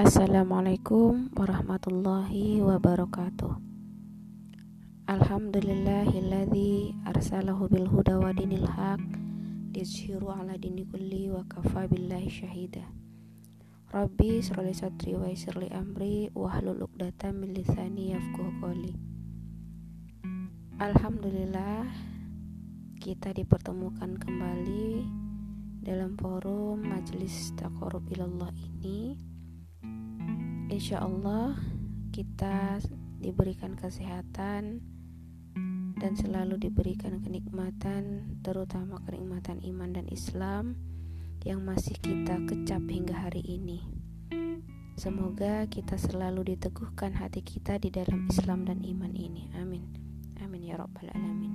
Assalamualaikum warahmatullahi wabarakatuh. Alhamdulillahilladzi arsalahu bil huda wa dinil haq liyuzhiru ala dini kulli wa kafa billahi syahida Rabbi sroli sadri wa yassirli amri wahlul 'uqdatam min yafqahu qawli. Alhamdulillah kita dipertemukan kembali dalam forum majelis taqarrub ilallah ini Insya Allah kita diberikan kesehatan dan selalu diberikan kenikmatan terutama kenikmatan iman dan Islam yang masih kita kecap hingga hari ini. Semoga kita selalu diteguhkan hati kita di dalam Islam dan iman ini. Amin. Amin ya rabbal alamin.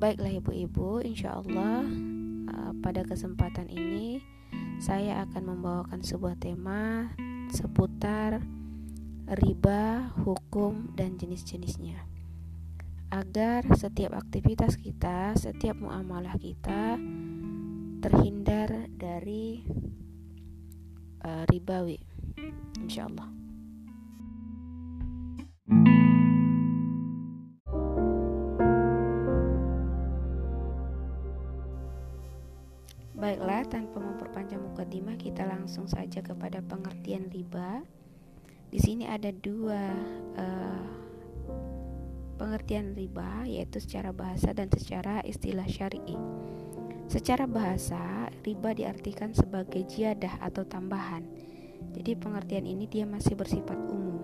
Baiklah ibu-ibu insya Allah eh, pada kesempatan ini saya akan membawakan sebuah tema seputar riba, hukum, dan jenis-jenisnya. Agar setiap aktivitas kita, setiap muamalah kita terhindar dari uh, ribawi. Insyaallah. Kepada pengertian riba. Di sini ada dua uh, pengertian riba, yaitu secara bahasa dan secara istilah syar'i. Secara bahasa, riba diartikan sebagai jiadah atau tambahan. Jadi pengertian ini dia masih bersifat umum.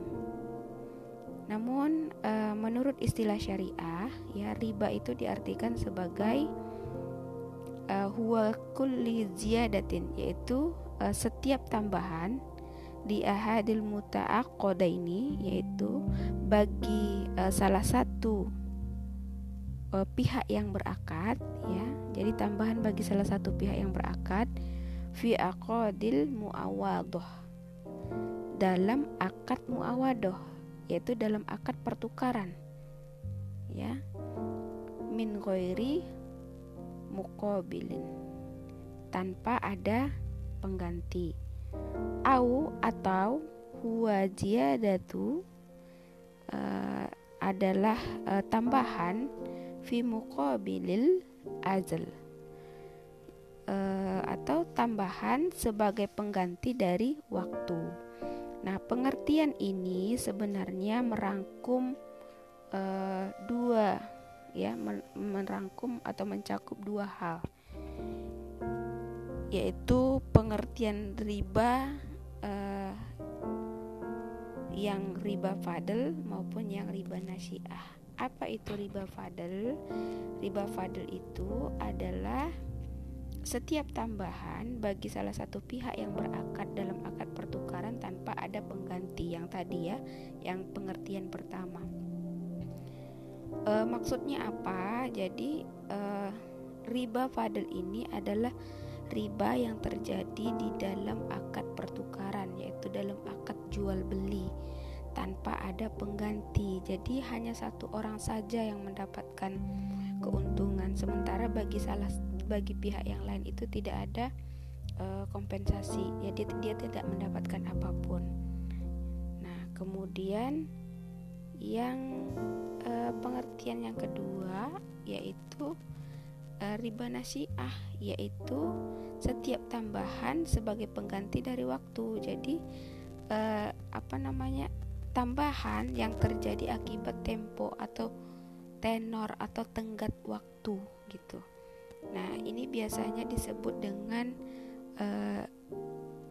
Namun, uh, menurut istilah syariah, ya riba itu diartikan sebagai uh, huwa kulli ziyadatin yaitu uh, setiap tambahan di ahadil muta'aqqadaini yaitu bagi uh, salah satu uh, pihak yang berakad ya. Jadi tambahan bagi salah satu pihak yang berakad fi aqadil muawadah dalam akad muawadah yaitu dalam akad pertukaran ya. Min ghairi mukobilin tanpa ada pengganti au atau huwa ziyadatu uh, adalah uh, tambahan fi muqabilil azal uh, atau tambahan sebagai pengganti dari waktu. Nah, pengertian ini sebenarnya merangkum uh, dua ya merangkum atau mencakup dua hal yaitu pengertian riba uh, yang riba fadl maupun yang riba nasiah. Apa itu riba fadl? Riba fadl itu adalah setiap tambahan bagi salah satu pihak yang berakad dalam akad pertukaran tanpa ada pengganti yang tadi ya, yang pengertian pertama e, maksudnya apa jadi e, riba fadl ini adalah riba yang terjadi di dalam akad pertukaran yaitu dalam akad jual beli tanpa ada pengganti. Jadi hanya satu orang saja yang mendapatkan keuntungan. Sementara bagi salah bagi pihak yang lain itu tidak ada uh, kompensasi. Ya dia, dia tidak mendapatkan apa pun. Nah kemudian yang uh, pengertian yang kedua yaitu uh, riba nasiah yaitu setiap tambahan sebagai pengganti dari waktu. Jadi uh, apa namanya? tambahan yang terjadi akibat tempo atau tenor atau tenggat waktu gitu. Nah, ini biasanya disebut dengan uh,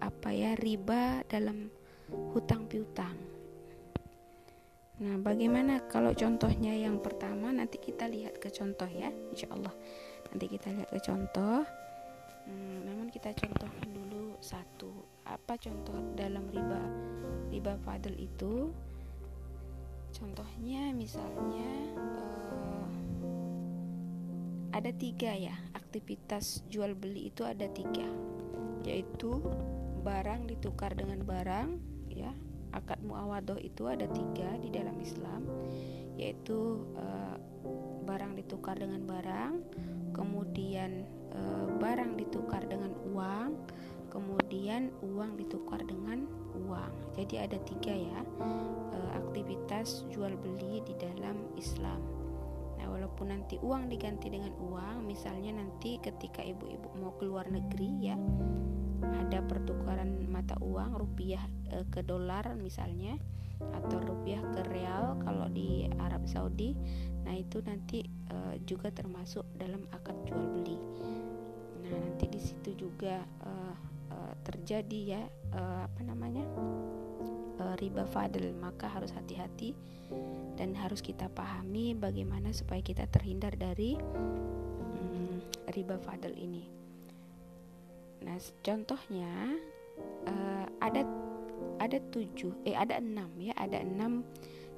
apa ya? riba dalam hutang piutang. Nah, bagaimana kalau contohnya yang pertama nanti kita lihat ke contoh ya, insya Allah. Nanti kita lihat ke contoh. Hmm, namun kita contohkan dulu satu. Apa contoh dalam riba riba fadl itu? Contohnya misalnya uh, ada tiga ya aktivitas jual beli itu ada tiga, yaitu barang ditukar dengan barang, ya akad muawadoh itu ada tiga di dalam Islam yaitu e, barang ditukar dengan barang kemudian e, barang ditukar dengan uang kemudian uang ditukar dengan uang. Jadi ada tiga ya uh, aktivitas jual beli di dalam Islam. Nah, walaupun nanti uang diganti dengan uang, misalnya nanti ketika ibu-ibu mau keluar negeri ya, ada pertukaran mata uang rupiah e, ke dolar misalnya atau rupiah ke real kalau di Arab Saudi. Nah, itu nanti e, juga termasuk dalam akad jual beli. Nah, nanti di situ juga e, e, terjadi ya e, apa namanya? riba fadl, maka harus hati-hati dan harus kita pahami bagaimana supaya kita terhindar dari hmm, riba fadl ini. Nah, contohnya uh, ada ada tujuh, eh ada enam ya, ada enam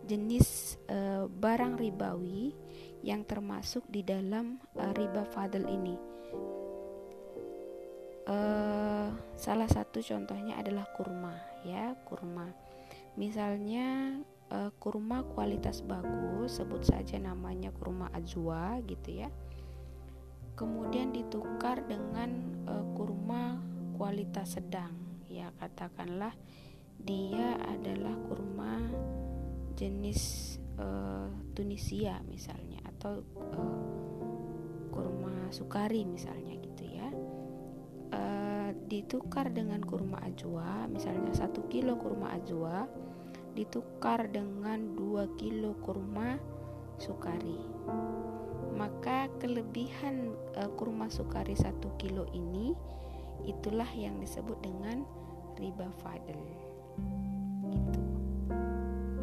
jenis uh, barang ribawi yang termasuk di dalam uh, riba fadl ini. Uh, salah satu contohnya adalah kurma ya kurma. Misalnya uh, kurma kualitas bagus sebut saja namanya kurma ajwa gitu ya. Kemudian ditukar dengan uh, kurma kualitas sedang ya katakanlah dia adalah kurma jenis uh, Tunisia misalnya atau uh, kurma sukari misalnya gitu ya uh, ditukar dengan kurma ajwa misalnya satu kilo kurma ajwa ditukar dengan 2 kilo kurma sukari. Maka kelebihan e, kurma sukari 1 kilo ini itulah yang disebut dengan riba fadl. Gitu.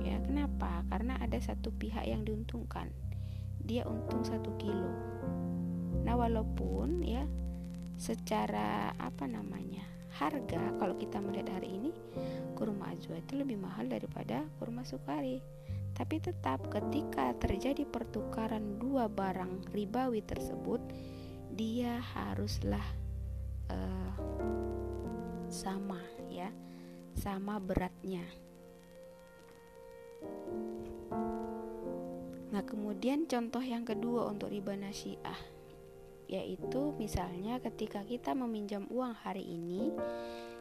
Ya, kenapa? Karena ada satu pihak yang diuntungkan. Dia untung 1 kilo. Nah, walaupun ya secara apa namanya? harga kalau kita melihat hari ini kurma ajwa itu lebih mahal daripada kurma sukari tapi tetap ketika terjadi pertukaran dua barang ribawi tersebut dia haruslah uh, sama ya sama beratnya nah kemudian contoh yang kedua untuk riba nasiah yaitu misalnya ketika kita meminjam uang hari ini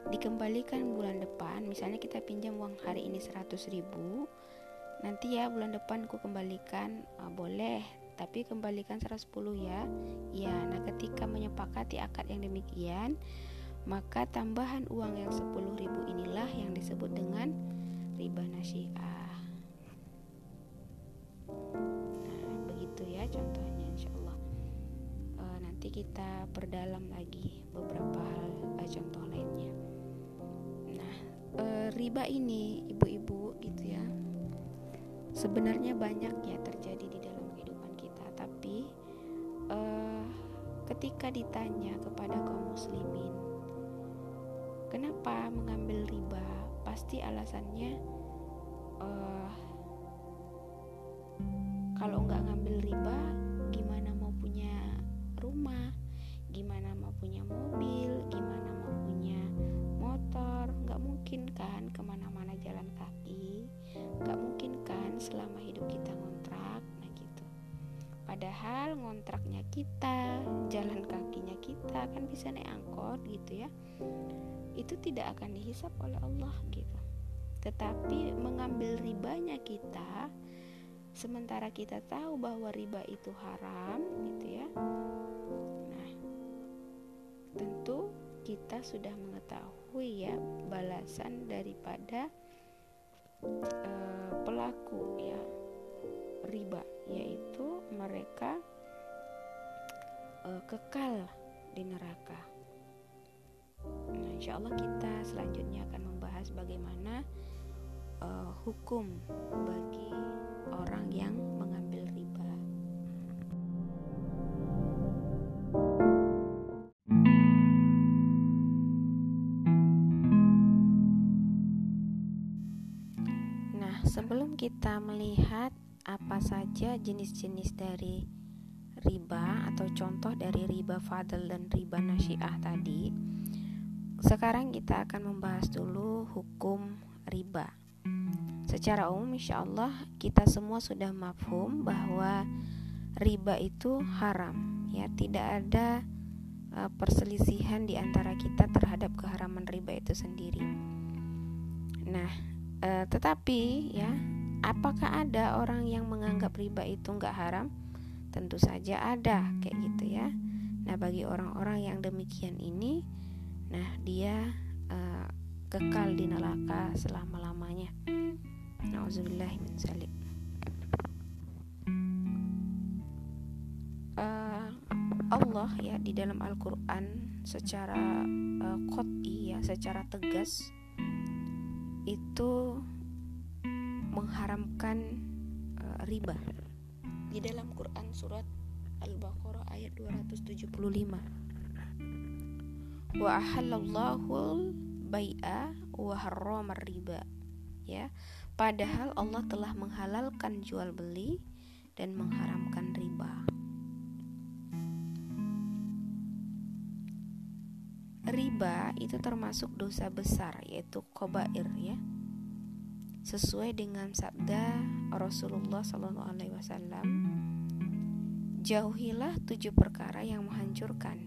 dikembalikan bulan depan misalnya kita pinjam uang hari ini 100 ribu nanti ya bulan depan ku kembalikan uh, boleh tapi kembalikan 110 ya. Ya nah ketika menyepakati akad yang demikian maka tambahan uang yang 10 ribu inilah yang disebut dengan riba nasiah begitu ya contohnya insya Allah nanti kita perdalam lagi beberapa hal uh, contoh lainnya. Nah, uh, riba ini ibu-ibu gitu ya. Sebenarnya banyak ya terjadi di dalam kehidupan kita, tapi uh, ketika ditanya kepada kaum muslimin, kenapa mengambil riba? Pasti alasannya kalau nggak ngambil riba rumah? Gimana mau punya mobil? Gimana mau punya motor? Nggak mungkin kan ke mana-mana jalan kaki. Nggak mungkin kan selama hidup kita ngontrak nah gitu. Padahal ngontraknya kita jalan kakinya kita kan bisa naik angkot gitu ya. Itu tidak akan dihisap oleh Allah gitu. Tetapi mengambil ribanya kita sementara kita tahu bahwa riba itu haram gitu ya tentu kita sudah mengetahui ya balasan daripada uh, pelaku ya riba yaitu mereka uh, kekal di neraka. Nah, insya Allah kita selanjutnya akan membahas bagaimana uh, hukum bagi orang yang kita melihat apa saja jenis-jenis dari riba atau contoh dari riba fadl dan riba nasiah tadi sekarang kita akan membahas dulu hukum riba secara umum insya Allah kita semua sudah mafhum bahwa riba itu haram ya tidak ada uh, perselisihan di antara kita terhadap keharaman riba itu sendiri. Nah, uh, tetapi ya, apakah ada orang yang menganggap riba itu nggak haram? Tentu saja ada kayak gitu ya. Nah, bagi orang-orang yang demikian ini, nah dia uh, kekal di neraka selama-lamanya. Nauzubillah min zalik. Uh, Allah ya di dalam Al-Qur'an secara uh, qot'i ya, secara tegas itu mengharamkan uh, riba. Di dalam Quran surat Al-Baqarah ayat 275. Wa ahallallahu bai'a wa harramar riba. Ya. Padahal Allah telah menghalalkan jual beli dan mengharamkan riba. Riba itu termasuk dosa besar yaitu kobair ya. Sesuai dengan sabda Rasulullah Sallallahu Alaihi Wasallam Jauhilah tujuh perkara yang menghancurkan.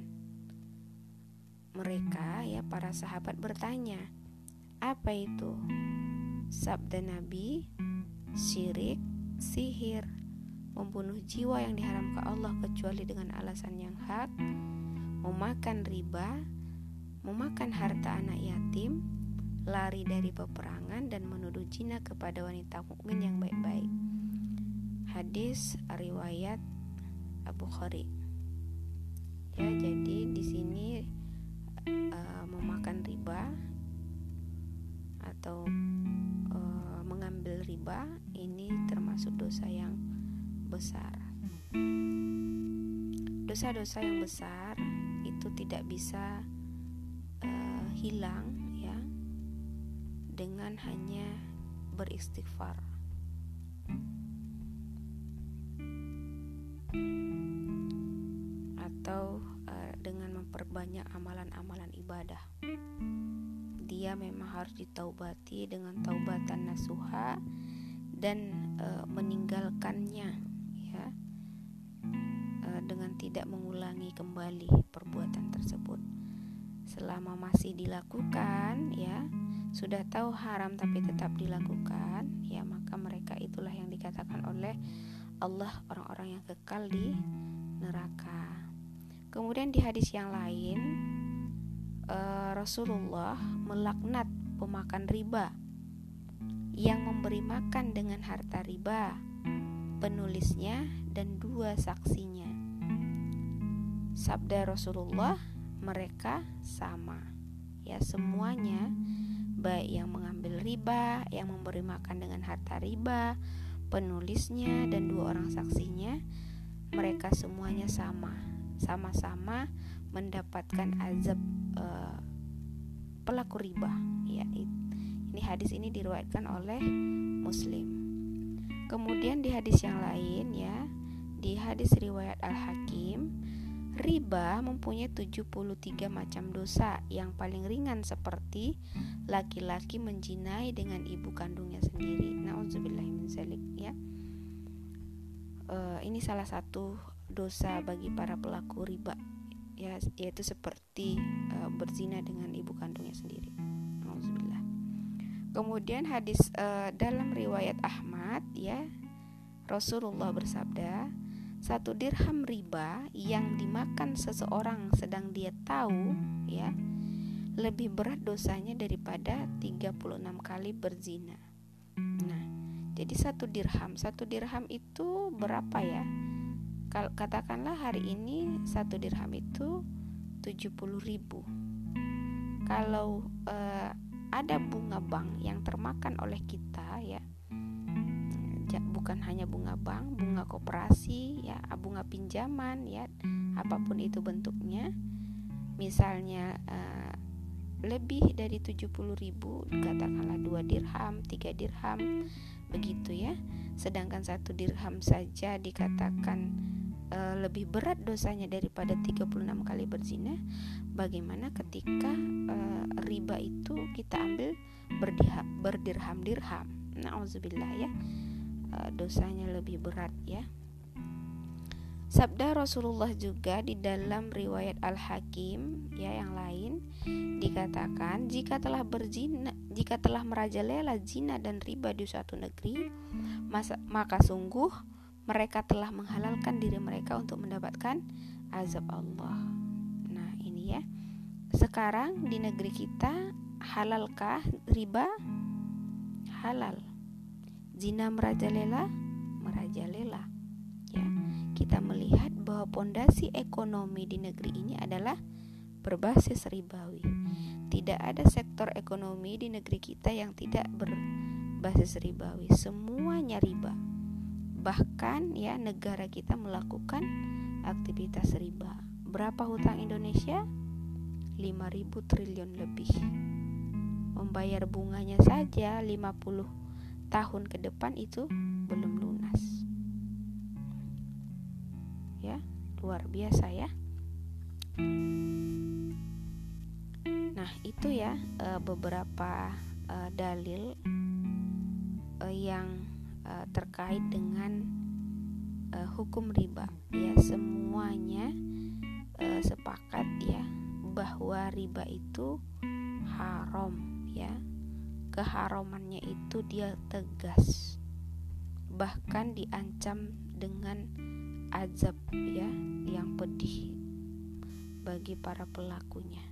Mereka, ya, para sahabat bertanya, "Apa itu?" Sabda Nabi, "Syirik, sihir, membunuh jiwa yang diharamkan Allah kecuali dengan alasan yang hak, memakan riba, memakan harta anak yatim, lari dari peperangan dan menuduh jina kepada wanita mukmin yang baik-baik." Hadis riwayat Abu Khari. Ya, jadi di sini uh, memakan riba atau riba ini termasuk dosa yang besar. Dosa-dosa yang besar itu tidak bisa uh, hilang ya dengan hanya beristighfar. atau uh, dengan memperbanyak amalan-amalan ibadah. Dia memang harus ditaubati dengan taubatan nasuha dan uh, meninggalkannya ya uh, dengan tidak mengulangi kembali perbuatan tersebut. Selama masih dilakukan ya sudah tahu haram tapi tetap dilakukan ya maka mereka itulah yang dikatakan oleh Allah orang-orang yang kekal di neraka. Kemudian di hadis yang lain uh, Rasulullah melaknat pemakan riba yang memberi makan dengan harta riba, penulisnya dan dua saksinya. Sabda Rasulullah, mereka sama. Ya, semuanya baik yang mengambil riba, yang memberi makan dengan harta riba, penulisnya dan dua orang saksinya, mereka semuanya sama sama-sama mendapatkan azab uh, pelaku riba ya ini hadis ini diriwayatkan oleh Muslim kemudian di hadis yang lain ya di hadis riwayat Al-Hakim riba mempunyai 73 macam dosa yang paling ringan seperti laki-laki menjinai dengan ibu kandungnya sendiri. Nauzubillah min ya. Uh, ini salah satu dosa bagi para pelaku riba ya yaitu seperti uh, berzina dengan ibu kandungnya sendiri. Alhamdulillah. Kemudian hadis uh, dalam riwayat Ahmad ya Rasulullah bersabda satu dirham riba yang dimakan seseorang sedang dia tahu ya lebih berat dosanya daripada 36 kali berzina. Nah, jadi satu dirham, satu dirham itu berapa ya? Kalau katakanlah hari ini satu dirham itu 70 ribu Kalau uh, ada bunga bank yang termakan oleh kita ya bukan hanya bunga bank, bunga koperasi, ya, bunga pinjaman, ya, apa pun itu bentuknya. Misalnya uh, lebih dari 70 ribu katakanlah dua dirham, tiga dirham, begitu ya. Sedangkan satu dirham saja dikatakan uh, lebih berat dosanya daripada 36 kali berzina bagaimana ketika uh, riba itu kita ambil berdirham-dirham. Nauzubillah ya. Uh, dosanya lebih berat ya. Sabda Rasulullah juga di dalam riwayat Al-Hakim ya yang lain dikatakan jika telah berzina jika telah merajalela zina dan riba di suatu negeri maka sungguh mereka telah menghalalkan diri mereka untuk mendapatkan azab Allah. Nah, ini ya. Sekarang di negeri kita halalkah riba? Halal. Zina merajalela? Merajalela kita melihat bahwa pondasi ekonomi di negeri ini adalah berbasis ribawi. Tidak ada sektor ekonomi di negeri kita yang tidak berbasis ribawi. Semuanya riba. Bahkan ya negara kita melakukan aktivitas riba. Berapa hutang Indonesia? 5000 triliun lebih. Membayar bunganya saja 50 tahun ke depan itu belum lunas ya luar biasa ya nah itu ya e, beberapa e, dalil e, yang e, terkait dengan e, hukum riba ya semuanya e, sepakat ya bahwa riba itu haram ya keharamannya itu dia tegas bahkan diancam dengan azab ya yang pedih bagi para pelakunya.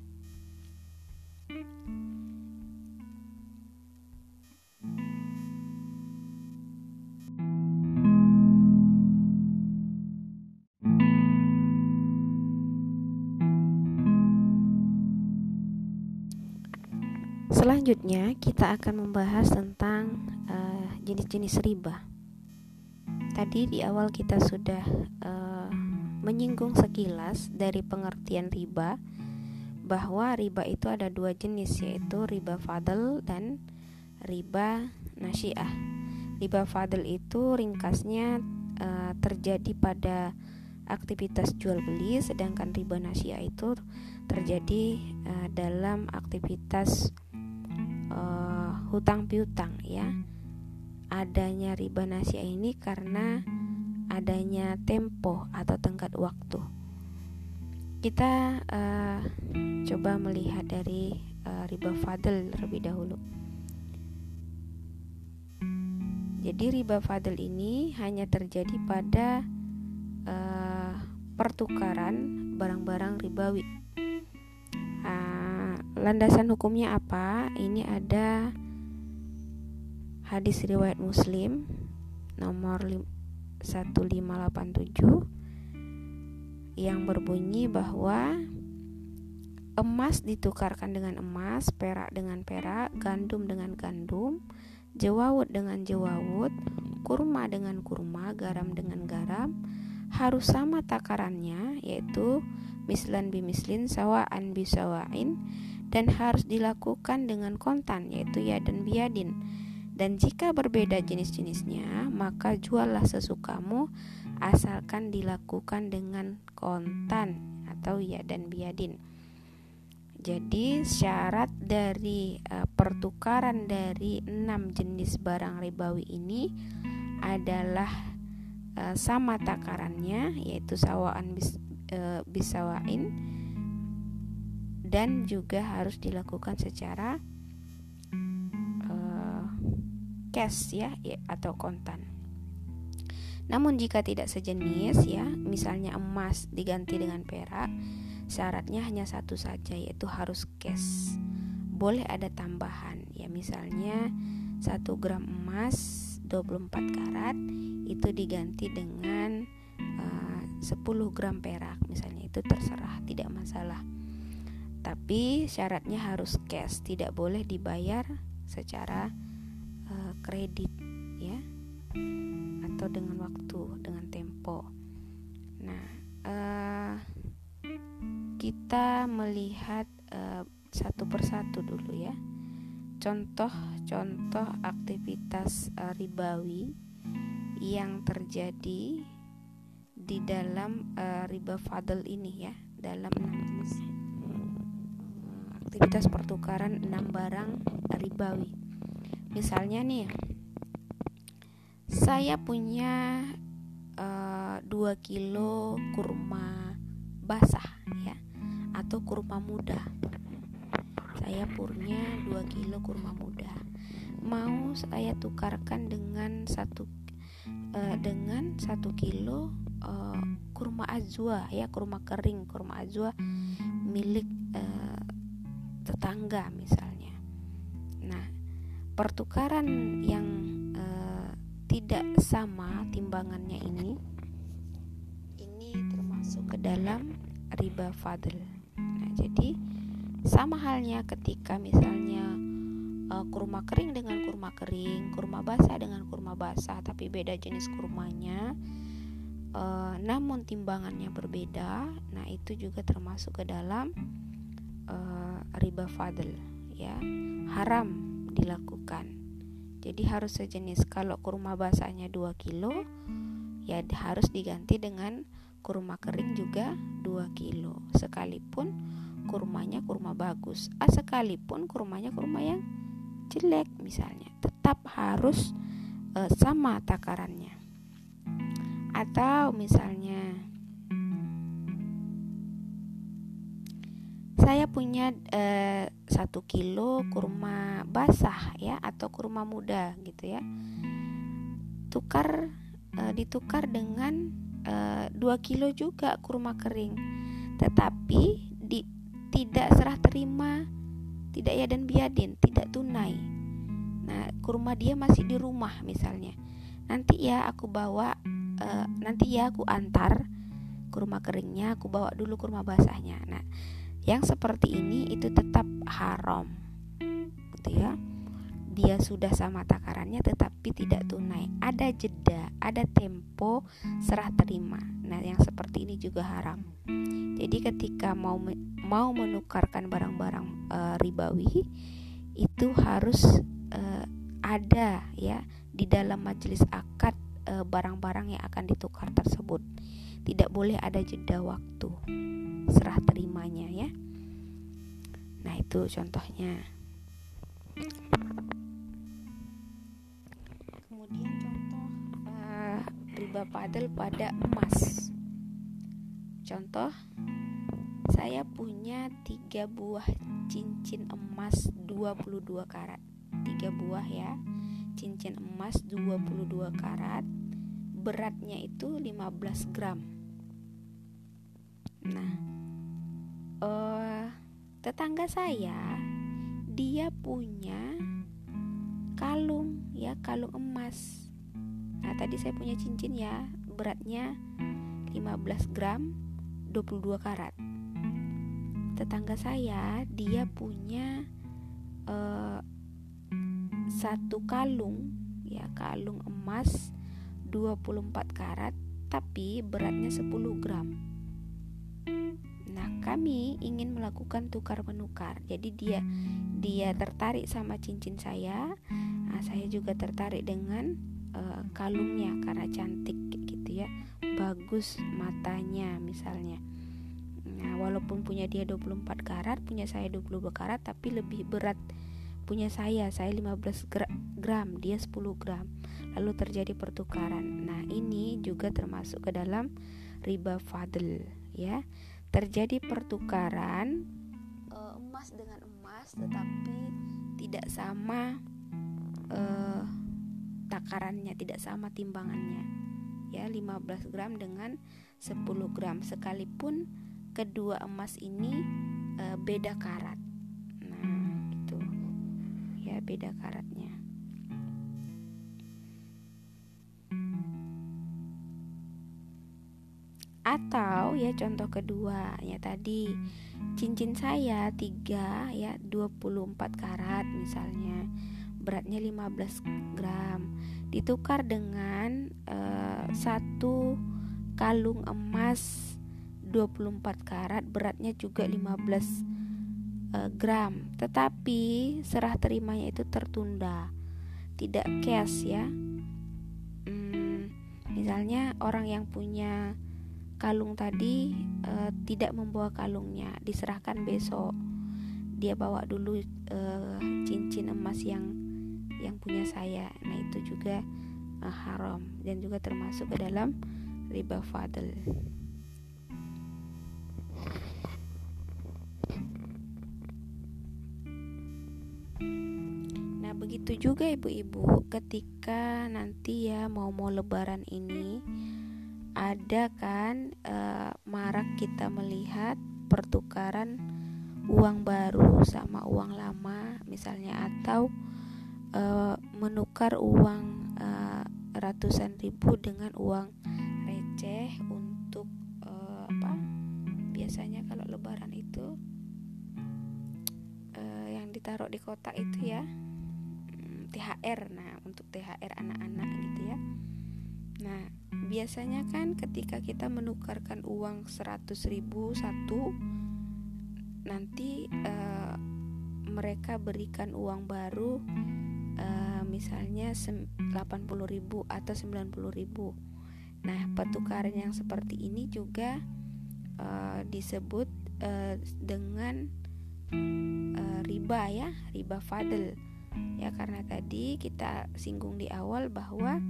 Selanjutnya kita akan membahas tentang eh, jenis-jenis riba tadi di awal kita sudah uh, menyinggung sekilas dari pengertian riba bahwa riba itu ada dua jenis yaitu riba fadl dan riba nasiah. Riba fadl itu ringkasnya uh, terjadi pada aktivitas jual beli sedangkan riba nasiah itu terjadi uh, dalam aktivitas hutang piutang ya adanya riba nasiah ini karena adanya tempo atau tenggat waktu. Kita uh, coba melihat dari uh, riba fadl terlebih dahulu. Jadi riba fadl ini hanya terjadi pada uh, pertukaran barang-barang ribawi. Uh, landasan hukumnya apa? Ini ada Hadis riwayat Muslim nomor 1587 yang berbunyi bahwa emas ditukarkan dengan emas, perak dengan perak, gandum dengan gandum, jewawut dengan jewawut, kurma dengan kurma, garam dengan garam, harus sama takarannya yaitu mislan bimislin sawaan bisawain dan harus dilakukan dengan kontan yaitu ya dan biadin dan jika berbeda jenis-jenisnya, maka juallah sesukamu asalkan dilakukan dengan kontan atau ya dan biadin. Jadi syarat dari uh, pertukaran dari enam jenis barang ribawi ini adalah uh, sama takarannya yaitu sawaan bis, uh, bisawain dan juga harus dilakukan secara cash ya, atau kontan. Namun jika tidak sejenis ya, misalnya emas diganti dengan perak, syaratnya hanya satu saja yaitu harus cash. Boleh ada tambahan ya misalnya 1 gram emas 24 karat itu diganti dengan uh, 10 gram perak misalnya itu terserah tidak masalah. Tapi syaratnya harus cash, tidak boleh dibayar secara kredit ya. Atau dengan waktu dengan tempo. Nah uh, kita melihat uh, satu persatu dulu ya. Contoh-contoh aktivitas uh, ribawi yang terjadi di dalam uh, riba fadl ini ya. Dalam aktivitas pertukaran enam barang ribawi Misalnya nih, saya punya uh, 2 kilo kurma basah ya atau kurma muda. Saya purnya 2 kilo kurma muda. Mau saya tukarkan dengan satu uh, dengan satu kilo uh, kurma azwa ya kurma kering kurma azwa milik uh, tetangga misalnya. Nah pertukaran yang uh, tidak sama timbangannya ini ini termasuk ke dalam riba fadl nah jadi sama halnya ketika misalnya uh, kurma kering dengan kurma kering, kurma basah dengan kurma basah, tapi beda jenis kurmanya, uh, namun timbangannya berbeda. Nah, itu juga termasuk ke dalam uh, riba fadl, ya, haram dilakukan. Jadi harus sejenis. Kalau kurma basahnya 2 kilo, ya harus diganti dengan kurma kering juga 2 kilo. Sekalipun kurmanya kurma bagus ah, sekalipun kurmanya kurma yang jelek misalnya tetap harus uh, sama takarannya atau misalnya saya punya uh, satu kilo kurma basah ya atau kurma muda gitu ya tukar uh, ditukar dengan uh, 2 kilo juga kurma kering tetapi di tidak serah terima, tidak ya dan biadin, tidak tunai. Nah, kurma dia masih di rumah misalnya. Nanti ya aku bawa, uh, nanti ya aku antar kurma keringnya, aku bawa dulu kurma basahnya. Nah, yang seperti ini itu tetap haram, gitu ya. Dia sudah sama takarannya tetapi tidak tunai. Ada jeda, ada tempo serah terima. Nah, yang seperti ini juga haram. Jadi ketika mau mau menukarkan barang-barang e, ribawi itu harus e, ada ya di dalam majelis akad barang barang-barang yang akan ditukar tersebut. Tidak boleh ada jeda waktu serah terimanya ya. Nah, itu contohnya. Kemudian contoh uh, riba padel pada emas. Contoh saya punya tiga buah cincin emas 22 karat tiga buah ya cincin emas 22 karat beratnya itu 15 gram nah uh, tetangga saya dia punya kalung ya kalung emas. Nah tadi saya punya cincin ya beratnya 15 gram 22 karat. Tetangga saya dia punya uh, satu kalung ya kalung emas 24 karat tapi beratnya 10 gram Nah, kami ingin melakukan tukar menukar. Jadi dia dia tertarik sama cincin saya. Nah, saya juga tertarik dengan uh, kalungnya karena cantik gitu ya. Bagus matanya misalnya. Nah, walaupun punya dia 24 karat, punya saya 22 karat, tapi lebih berat punya saya, saya 15 gram, dia 10 gram. Lalu terjadi pertukaran. Nah, ini juga termasuk ke dalam riba fadl, ya. Terjadi pertukaran uh, emas dengan emas tetapi tidak sama uh, takarannya, tidak sama timbangannya. Ya, 15 gram dengan 10 gram sekalipun kedua emas ini e, beda karat. Nah, gitu. Ya, beda karatnya. Atau ya contoh kedua ya tadi. Cincin saya 3 ya 24 karat misalnya. Beratnya 15 gram. Ditukar dengan uh, satu kalung emas 24 karat beratnya juga 15 uh, eh, gram. Tetapi serah terimanya itu tertunda. Tidak cash ya. Hmm, misalnya orang yang punya kalung tadi uh, tidak membawa kalungnya diserahkan besok dia bawa dulu uh, cincin emas yang yang punya saya nah itu juga uh, haram dan juga termasuk ke dalam riba fadl. Nah, begitu juga ibu-ibu ketika nanti ya mau-mau lebaran ini ada kan e, marak kita melihat pertukaran uang baru sama uang lama misalnya atau e, menukar uang e, ratusan ribu dengan uang receh untuk e, apa biasanya kalau lebaran itu e, yang ditaruh di kotak itu ya mm, THR nah untuk THR anak-anak gitu ya. Nah biasanya kan ketika kita menukarkan uang 100 ribu satu nanti uh, mereka berikan uang baru uh, misalnya 80 ribu atau 90 ribu. Nah pertukaran yang seperti ini juga uh, disebut uh, dengan uh, riba ya riba fadl. Ya karena tadi kita singgung di awal bahwa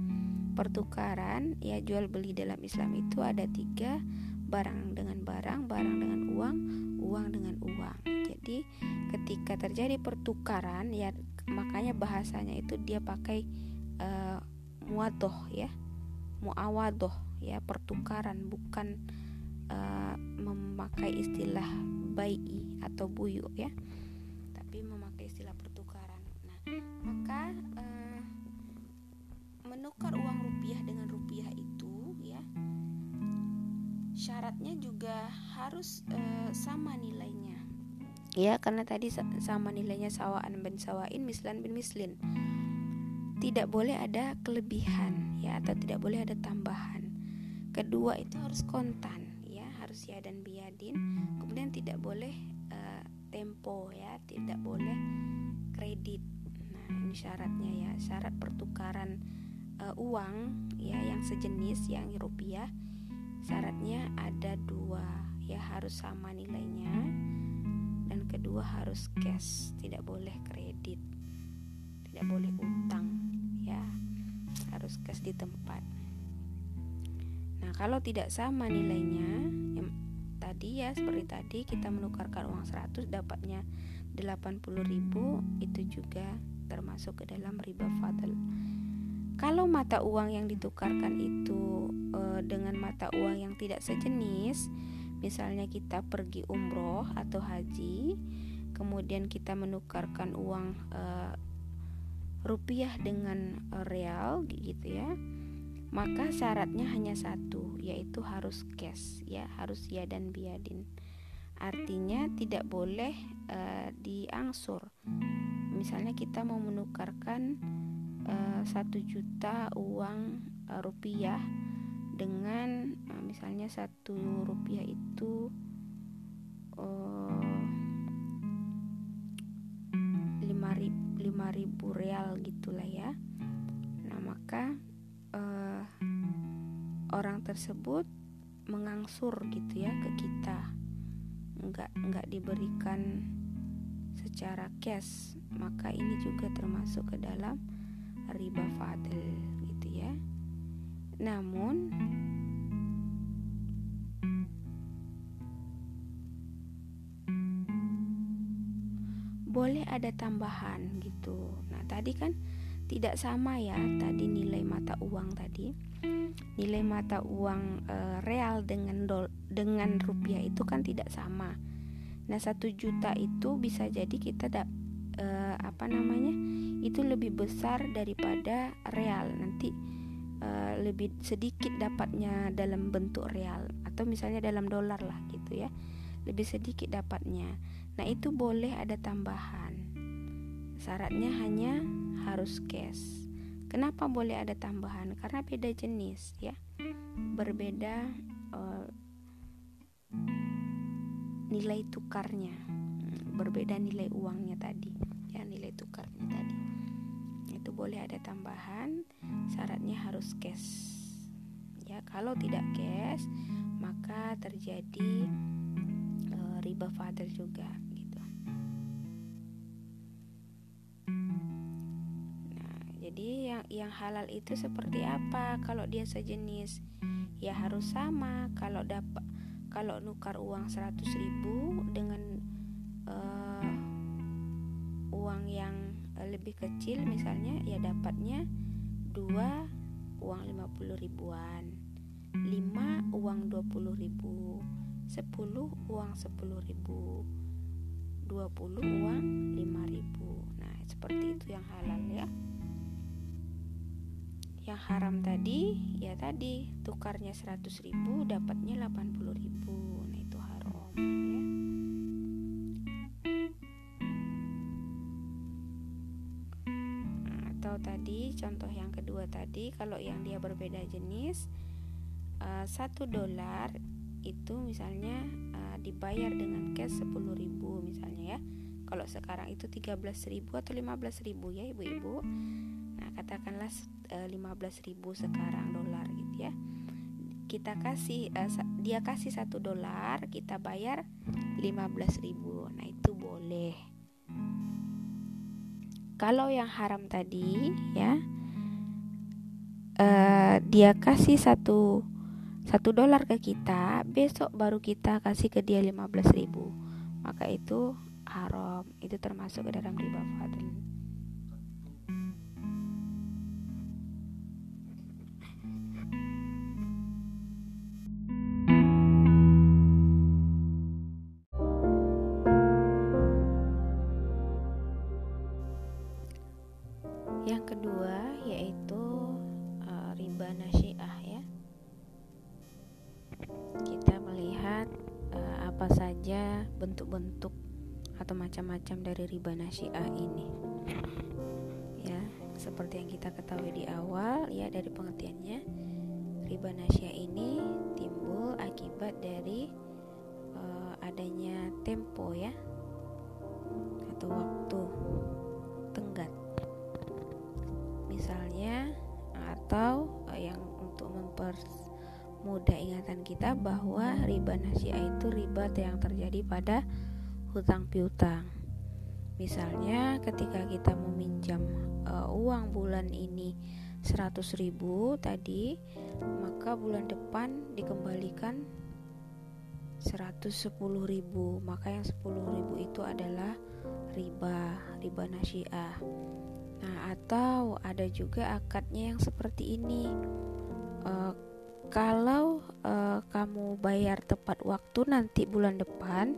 pertukaran ya jual beli dalam Islam itu ada tiga barang dengan barang barang dengan uang uang dengan uang. Jadi ketika terjadi pertukaran ya makanya bahasanya itu dia pakai uh, muadoh ya muawadoh ya pertukaran bukan uh, memakai istilah bayi atau buyu ya tapi memakai istilah pertukaran. Nah maka uh, menukar uang rupiah dengan rupiah itu ya syaratnya juga harus e, sama nilainya. Ya karena tadi sama nilainya sawaan bin sawain mislan bin mislin. Tidak boleh ada kelebihan ya atau tidak boleh ada tambahan. Kedua itu harus kontan ya harus ya dan biadin. Kemudian tidak boleh e, tempo ya tidak boleh kredit. Nah ini syaratnya ya syarat pertukaran uh, uang ya yang sejenis yang rupiah syaratnya ada dua. Ya harus sama nilainya dan kedua harus cash tidak boleh kredit tidak boleh utang ya harus cash di tempat. Nah kalau tidak sama nilainya yang tadi ya seperti tadi kita menukarkan uang 100 dapatnya 80.000 itu juga termasuk ke dalam riba fadl kalau mata uang yang ditukarkan itu e, dengan mata uang yang tidak sejenis, misalnya kita pergi umroh atau haji, kemudian kita menukarkan uang e, rupiah dengan e, real gitu ya, maka syaratnya hanya satu, yaitu harus cash ya, harus ya dan biadin. Artinya tidak boleh e, diangsur. Misalnya kita mau menukarkan satu uh, juta uang uh, rupiah dengan uh, misalnya satu rupiah itu lima lima ribu real gitulah ya. Nah maka uh, orang tersebut mengangsur gitu ya ke kita. Nggak nggak diberikan secara cash. Maka ini juga termasuk ke dalam riba fadl gitu ya. Namun boleh ada tambahan gitu. Nah tadi kan tidak sama ya tadi nilai mata uang tadi. Nilai mata uang e, real dengan dol dengan rupiah itu kan tidak sama. Nah satu juta itu bisa jadi kita da e, apa namanya itu lebih besar daripada real. Nanti uh, lebih sedikit dapatnya dalam bentuk real atau misalnya dalam dolar lah gitu ya. Lebih sedikit dapatnya. Nah itu boleh ada tambahan. Syaratnya hanya harus cash. Kenapa boleh ada tambahan? Karena beda jenis ya. Berbeda uh, nilai tukarnya. Berbeda nilai uangnya tadi boleh ada tambahan syaratnya harus cash. Ya kalau tidak cash maka terjadi e, riba father juga gitu. Nah jadi yang yang halal itu seperti apa? Kalau dia sejenis ya harus sama. Kalau dapat kalau nukar uang 100 ribu dengan uh, uang yang lebih kecil misalnya ya dapatnya dua uang 50 ribuan 5 uang 20 ribu 10 uang 10 ribu 20 uang 5 ribu. Nah seperti itu yang halal ya. Yang haram tadi ya tadi tukarnya 100 ribu dapatnya 80 ribu. Nah itu haram ya tadi contoh yang kedua tadi kalau yang dia berbeda jenis eh, satu uh, dolar itu misalnya uh, dibayar dengan cash 10 ribu misalnya ya. Kalau sekarang itu 13.000 atau 15.000 ya ibu-ibu. Nah katakanlah 15.000 eh, sekarang dolar gitu ya. Kita kasih uh, dia kasih satu dolar kita bayar 15.000 nah itu boleh kalau yang haram tadi ya uh, dia kasih satu satu dolar ke kita besok baru kita kasih ke dia 15.000 maka itu haram itu termasuk ke dalam riba fadl macam-macam dari riba nasiah ini. Ya seperti yang kita ketahui di awal ya dari pengertiannya riba nasiah ini timbul akibat dari uh, adanya tempo ya atau waktu tenggat. Misalnya atau uh, yang untuk memper mudah ingatan kita bahwa riba nasiah itu riba yang terjadi pada hutang piutang. Misalnya ketika kita meminjam uh, uang bulan ini 100 ribu tadi maka bulan depan dikembalikan 110 ribu. Maka yang 10 ribu itu adalah riba riba nasiah nah atau ada juga akadnya yang seperti ini. Uh, kalau uh, kamu bayar tepat waktu nanti bulan depan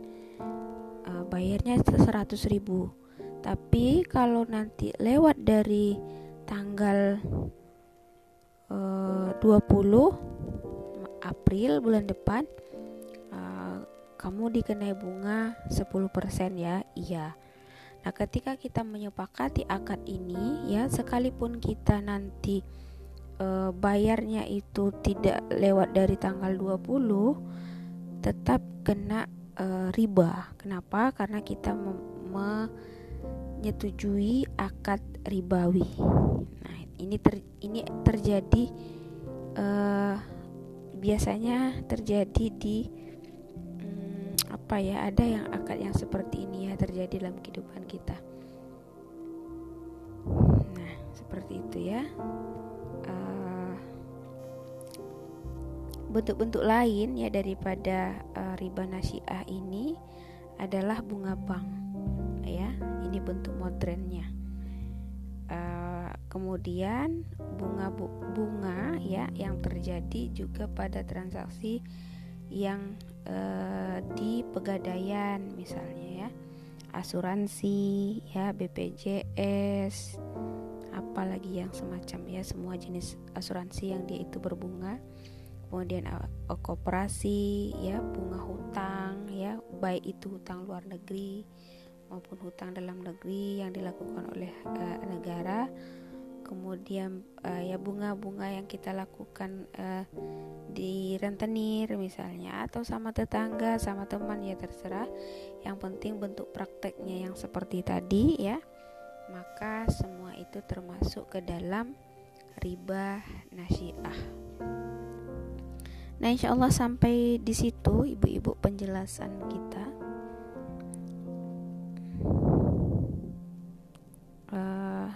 uh, bayarnya 100 ribu. Tapi kalau nanti lewat dari tanggal uh, 20 April bulan depan uh, kamu dikenai bunga 10% ya. Iya. Nah, ketika kita menyepakati akad ini ya sekalipun kita nanti e, bayarnya itu tidak lewat dari tanggal 20 tetap kena e, riba. Kenapa? Karena kita menyetujui akad ribawi. Nah, ini ter, ini terjadi e, biasanya terjadi di hmm, apa ya? Ada yang akad yang seperti ini ya terjadi dalam kehidupan kita. Nah, seperti itu ya. Bentuk-bentuk lain ya daripada uh, riba nasiah ini adalah bunga bank ya. Ini bentuk modernnya. Uh, kemudian bunga bu bunga ya yang terjadi juga pada transaksi yang uh, di pegadaian misalnya ya. Asuransi ya BPJS apalagi yang semacam ya semua jenis asuransi yang dia itu berbunga kemudian uh, koperasi ya bunga hutang ya baik itu hutang luar negeri maupun hutang dalam negeri yang dilakukan oleh uh, negara. Kemudian uh, ya bunga-bunga yang kita lakukan uh, di rentenir misalnya atau sama tetangga sama teman ya terserah. Yang penting bentuk prakteknya yang seperti tadi ya. Maka semua itu termasuk ke dalam riba nasiah Nah, insya Allah sampai di situ ibu-ibu penjelasan kita. Uh,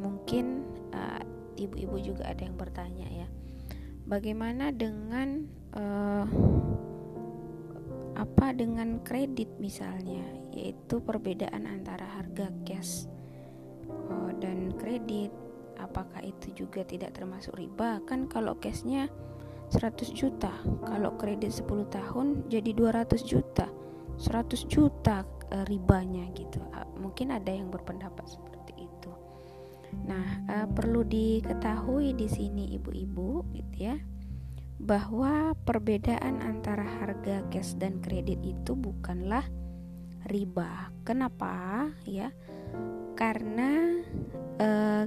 mungkin eh, ibu-ibu juga ada yang bertanya ya, bagaimana dengan uh, apa dengan kredit misalnya? Yaitu perbedaan antara harga cash uh, dan kredit. Apakah itu juga tidak termasuk riba? Kan kalau cashnya 100 juta. Kalau kredit 10 tahun jadi 200 juta. 100 juta uh, ribanya gitu. Uh, mungkin ada yang berpendapat seperti itu. Nah uh, perlu diketahui di sini ibu-ibu gitu ya bahwa perbedaan antara harga cash dan kredit itu bukanlah riba. Kenapa? Ya karena uh,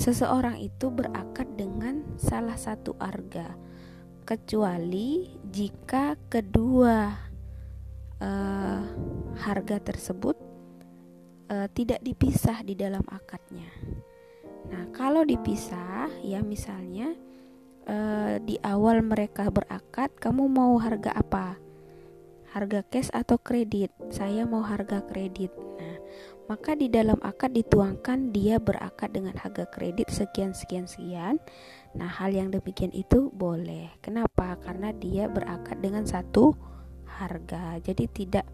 seseorang itu berakad dengan salah satu harga kecuali jika kedua uh, harga tersebut uh, tidak dipisah di dalam akadnya. Nah, kalau dipisah, ya misalnya uh, di awal mereka berakad, kamu mau harga apa? Harga cash atau kredit? Saya mau harga kredit. Maka di dalam akad dituangkan dia berakad dengan harga kredit sekian sekian sekian. Nah, hal yang demikian itu boleh. Kenapa? Karena dia berakad dengan satu harga. Jadi tidak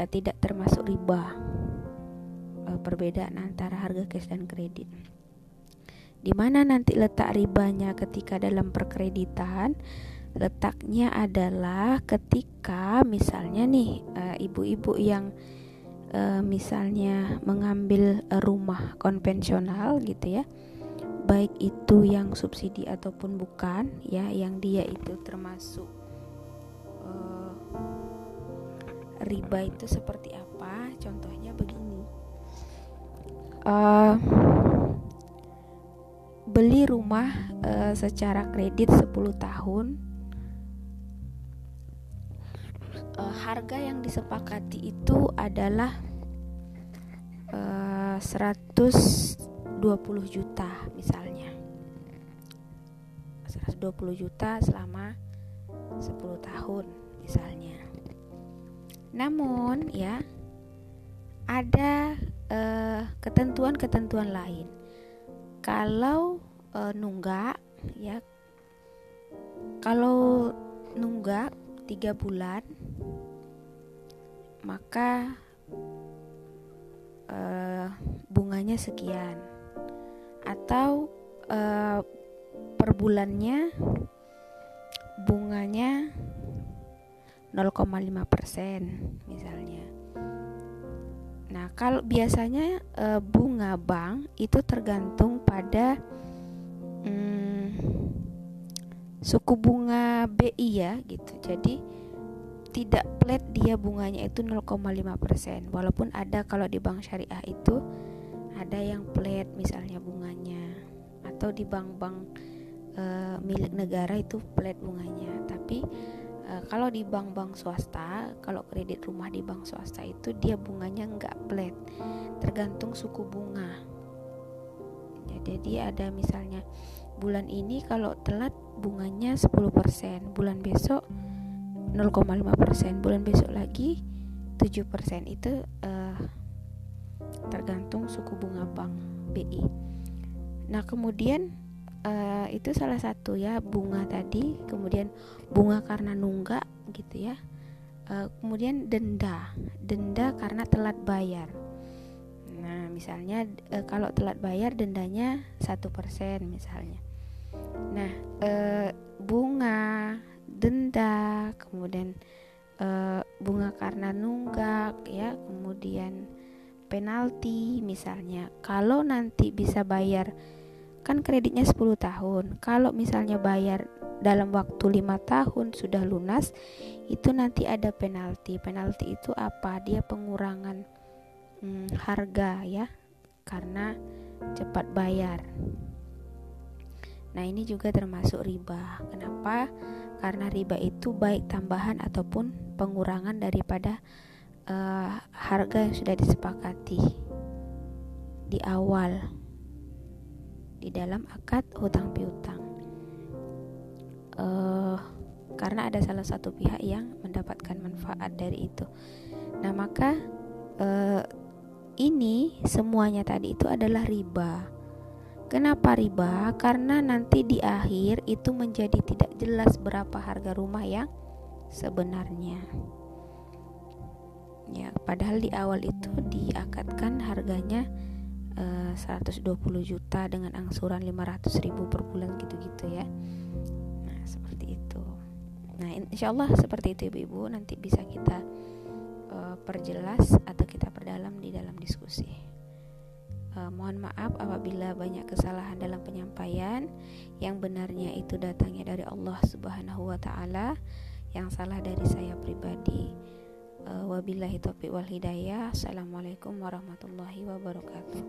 eh, tidak termasuk riba. Eh, perbedaan antara harga cash dan kredit. Di mana nanti letak ribanya ketika dalam perkreditan? Letaknya adalah ketika misalnya nih eh, ibu-ibu yang uh, misalnya mengambil rumah konvensional gitu ya baik itu yang subsidi ataupun bukan ya yang dia itu termasuk uh, riba itu seperti apa. Contohnya begini. Uh, beli rumah uh, secara kredit 10 tahun uh, harga yang disepakati itu adalah uh, 120 juta misalnya. 120 juta selama 10 tahun misalnya. Namun ya ada ketentuan-ketentuan uh, lain. Kalau uh, nunggak ya kalau nunggak tiga bulan maka uh, bunganya sekian atau uh, per bulannya bunganya 0,5% misalnya. Nah, kalau biasanya e, bunga bank itu tergantung pada hmm, suku bunga BI ya gitu. Jadi tidak flat dia bunganya itu 0,5% walaupun ada kalau di bank syariah itu ada yang flat misalnya bunganya. Atau di bank-bank e, milik negara itu flat bunganya. Tapi e, kalau di bank-bank swasta kalau kredit rumah di bank swasta itu dia bunganya nggak flat. Tergantung suku bunga. Ya, jadi ada misalnya bulan ini kalau telat bunganya 10% bulan besok 0,5% bulan besok lagi 7% itu uh, tergantung suku bunga bank BI. Nah, kemudian uh, itu salah satu ya bunga tadi, kemudian bunga karena nunggak gitu ya. Uh, kemudian denda, denda karena telat bayar. Nah, misalnya uh, kalau telat bayar dendanya satu persen misalnya. Nah, uh, bunga denda, kemudian e, bunga karena nunggak ya, kemudian penalti misalnya. Kalau nanti bisa bayar kan kreditnya 10 tahun. Kalau misalnya bayar dalam waktu lima tahun sudah lunas, itu nanti ada penalti. Penalti itu apa? Dia pengurangan hmm, harga ya, karena cepat bayar. Nah, ini juga termasuk riba. Kenapa? Karena riba itu baik tambahan ataupun pengurangan daripada uh, harga yang sudah disepakati di awal di dalam akad hutang piutang. Uh, karena ada salah satu pihak yang mendapatkan manfaat dari itu. Nah, maka uh, ini semuanya tadi itu adalah riba Kenapa riba? Karena nanti di akhir itu menjadi tidak jelas berapa harga rumah yang sebenarnya. Ya, padahal di awal itu diakatkan harganya eh, 120 juta dengan angsuran 500 ribu per bulan gitu-gitu ya. Nah, seperti itu. Nah, insya Allah seperti itu ibu-ibu nanti bisa kita uh, perjelas atau kita perdalam di dalam diskusi. Uh, mohon maaf apabila banyak kesalahan dalam penyampaian. Yang benarnya itu datangnya dari Allah Subhanahu wa taala, yang salah dari saya pribadi. Uh, wabillahi taufiq wal hidayah. Assalamualaikum warahmatullahi wabarakatuh.